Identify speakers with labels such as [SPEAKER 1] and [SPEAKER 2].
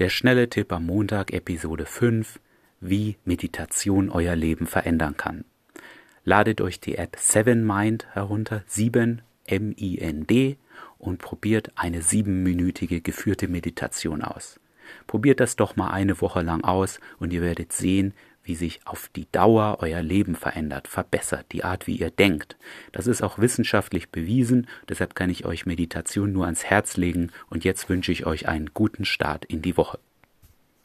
[SPEAKER 1] Der schnelle Tipp am Montag, Episode 5, wie Meditation euer Leben verändern kann. Ladet euch die App 7Mind herunter, 7 M-I-N-D und probiert eine siebenminütige geführte Meditation aus. Probiert das doch mal eine Woche lang aus und ihr werdet sehen, wie sich auf die Dauer euer Leben verändert, verbessert, die Art, wie ihr denkt. Das ist auch wissenschaftlich bewiesen, deshalb kann ich euch Meditation nur ans Herz legen und jetzt wünsche ich euch einen guten Start in die Woche.